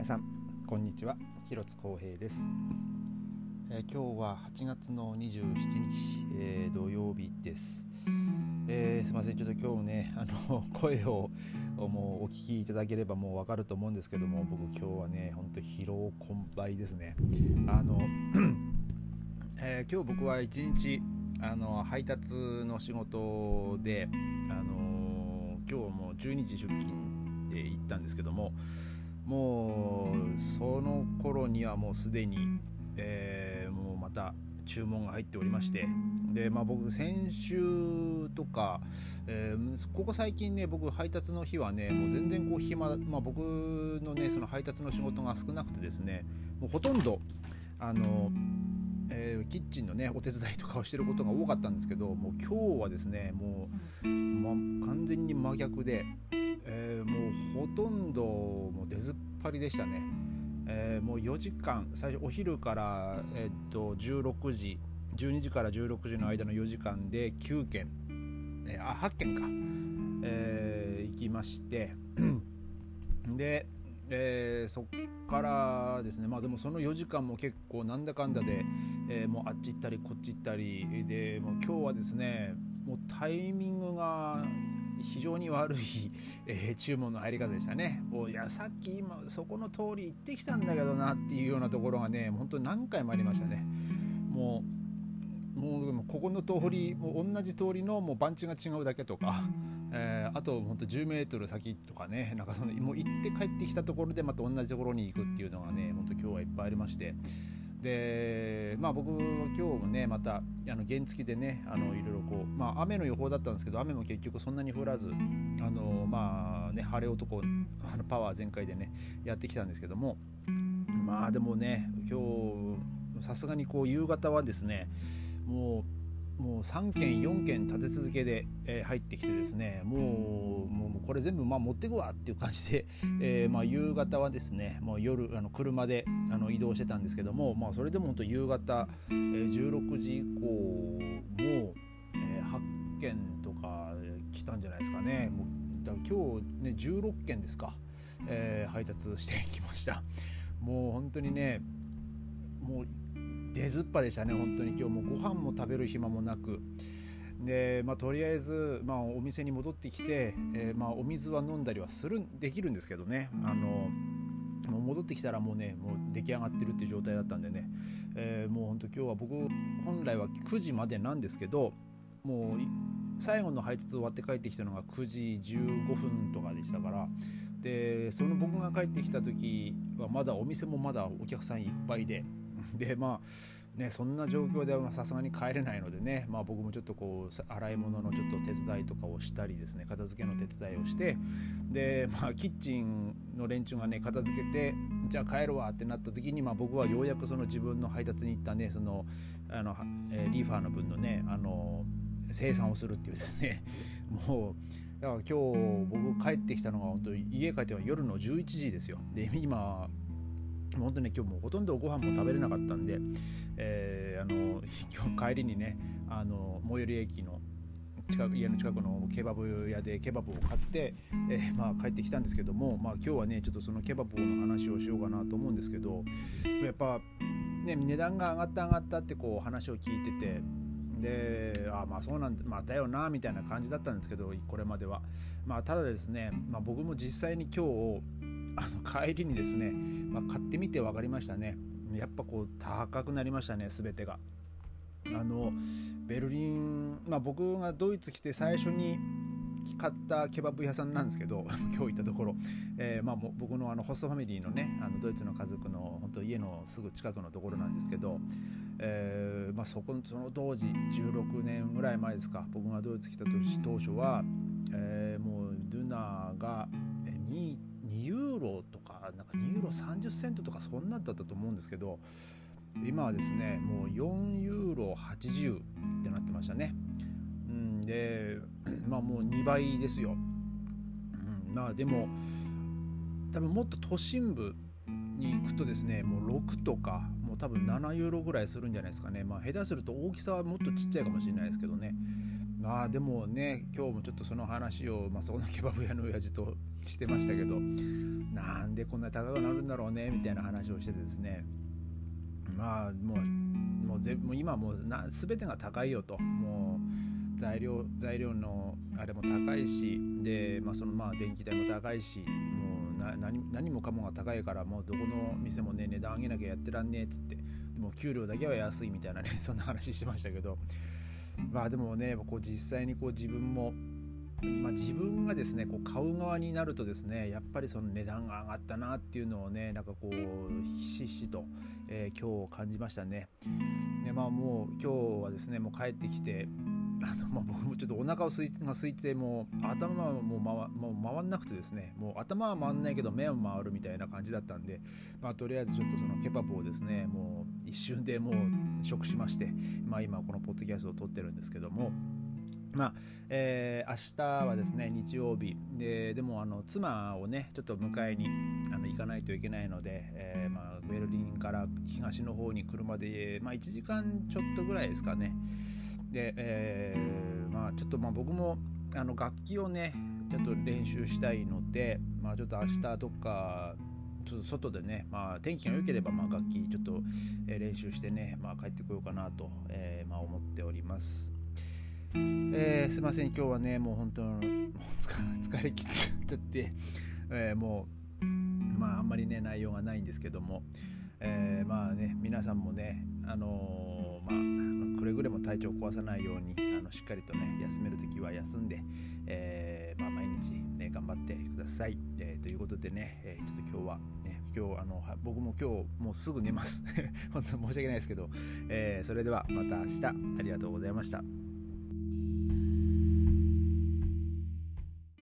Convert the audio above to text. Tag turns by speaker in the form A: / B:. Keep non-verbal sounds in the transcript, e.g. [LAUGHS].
A: 皆さんこんにちは。広津光平です、えー、今日は8月の27日、えー、土曜日です、えー、すいません。ちょっと今日ねあの [LAUGHS] 声をもうお聞きいただければもうわかると思うんですけども僕今日はねほんと疲労困憊ですね。あの、[CLEARS THROAT] え今日僕は一日あの配達の仕事であの今日も12時出勤で行ったんですけどももうその頃にはもうすでに、えー、もうまた注文が入っておりましてで、まあ、僕先週とか、えー、ここ最近ね僕配達の日はねもう全然こう暇、まあ、僕のねその配達の仕事が少なくてですねもうほとんどあのえー、キッチンのねお手伝いとかをしてることが多かったんですけどもう今日はですねもう、ま、完全に真逆でえー、もうほとんどもう出ずっりでしたね、えー、もう4時間最初お昼から、え、っと16時12時から16時の間の4時間で9件、えー、あ8件か、えー、行きまして。[CLEARS THROAT] で、えー、そっからですね。まあでもその4時間も結構なんだかんだで、えー、もうあっち行ったりこっち行ったりでもう今日はですねもうタイミングが非常に悪い、えー、注文の入り方でしたね。おいやさっき今そこの通り行ってきたんだけどなっていうようなところがね本当に何回もありましたね。もうもうここの通りもう同じ通りのもう番地が違うだけとか、えー、あと本当10メートル先とかねなんかそのもう行って帰ってきたところでまた同じところに行くっていうのがね本当今日はいっぱいありまして。でまあ僕は今日もねまたあの原付でねあのいろいろこうまあ雨の予報だったんですけど雨も結局そんなに降らずあのまあね晴れ男あのパワー全開でねやってきたんですけどもまあでもね今日さすがにこう夕方はですねもうもう3件4件立て続けで、えー、入ってきてですねもうもうこれ全部まあ持ってくわっていう感じで、[LAUGHS] えー、まあ夕方はですねもう夜あの車であの移動してたんですけども、まあ、それでも本当夕方、えー、16時以降も、えー、8件とか来たんじゃないですかね。もうだ今日ね16件ですか、えー、配達してきました。もう本当にねもう出ずっぱでしたね本当に。今日もご飯も食べる暇もなく。で、まあ、とりあえず、まあ、お店に戻ってきて、えー、まあ、お水は飲んだりはするできるんですけどね。あのもう戻ってきたらもうねもう出来上がってるっていう状態だったんでね、えー、もう本当今日は僕本来は9時までなんですけどもう最後の配達終わって帰ってきたのが9時15分とかでしたから。でその僕が帰ってきた時はまだお店もまだお客さんいっぱいで。でまあねそんな状況ではさすがに帰れないのでね、まあ、僕もちょっとこう洗い物のちょっと手伝いとかをしたりですね片付けの手伝いをしてでまあキッチンの連中がね片付けてじゃあ帰るわってなった時に、まあ、僕はようやくその自分の配達に行ったねそのあの、えー、リーファーの分のねあの生産をするっていうですね [LAUGHS] もうだから今日僕帰ってきたのが本当に家帰っては夜の11時ですよ。で今本当に今日もほとんどご飯も食べれなかったんで、えー、あの [LAUGHS] 今日帰りにねあの最寄り駅の近く家の近くのケバブ屋でケバブを買って、えー、まあ、帰ってきたんですけども、まあ、今日はねちょっとそのケバブの話をしようかなと思うんですけどやっぱ、ね、値段が上がった上がったってこう話を聞いててでああまあそうなんだまたよなみたいな感じだったんですけどこれまでは、まあ、ただですね、まあ、僕も実際に今日あの帰りにですね、まあ、買ってみて分かりましたね。やっぱこう高くなりましたね全てが。あのベルリン、まあ、僕がドイツ来て最初に買ったケバブ屋さんなんですけど [LAUGHS] 今日行ったところ、えー、まあ、僕のあのホストファミリーのねあのドイツの家族の本当家のすぐ近くのところなんですけど、えー、まあ、そこその当時16年ぐらい前ですか。僕がドイツ来た当初は、えー、もうルナーが2 2ユーロとかなんか2ユーロ30セントとかそんなんだったと思うんですけど今はですねもう4ユーロ80ってなってましたね。うん、で [CLEARS THROAT] まあもう2倍ですよ。うん、まあでも多分もっと都心部に行くとですねもう6とかもう多分7ユーロぐらいするんじゃないですかねまあ下手すると大きさはもっとちっちゃいかもしれないですけどねまあでもね今日もちょっとその話を、まあ、そこのケバブ屋の親父としてましたけどなんでこんな高くなるんだろうねみたいな話をしててですね。まあもうもうぜもう今もうな全てが高いよと。もう材料材料のあれも高いしで、まあ、そのまあ電気代も高いしもうな何何もかもが高いからもうどこの店もね値段上げなきゃやってらんねえっつってでも給料だけは安いみたいなねそんな話してましたけどまあでもねこう実際にこう自分も、まあ、自分がですねこう買う側になるとですねやっぱりその値段が上がったなっていうのをねなんかこうひしひしと、えー、今日感じましたね。でまあもう今日はですねもう帰ってきてあのまあ、僕もちょっとお腹をすいが空いてもう頭はもう回もう回んなくてですねもう頭は回んないけど目は回るみたいな感じだったんで、まあ、とりあえずちょっとそのケバブをですねもう一瞬でもう食しまして、まあ、今このポッドキャストを撮ってるんですけども。まあえー、明日はですね日曜日ででもあの妻をねちょっと迎えにあの行かないといけないので、えーまあ、ベルリンから東の方に車で、まあ、1時間ちょっとぐらいですかね、で、えー、まあ、ちょっとまあ僕もあの楽器をねちょっと練習したいので、まあ、ちょっと明日どっかちょっと外でね、まあ、天気が良ければまあ楽器ちょっと練習してね、まあ、帰ってこようかなと、えー、まあ、思っております。えー、すいません今日はねもう本当もう [LAUGHS] 疲れきっちゃって、えー、もうまああんまりね内容がないんですけども、えー、まあね皆さんもねあのまあくれぐれも体調を壊さないようにあのしっかりとね休める時は休んで、えまあ、毎日、ね、頑張ってください、えということでね、えちょっと今日はね今日あの僕も今日もうすぐ寝ます。[LAUGHS] 本当申し訳ないですけど、えそれではまた明日。ありがとうございました。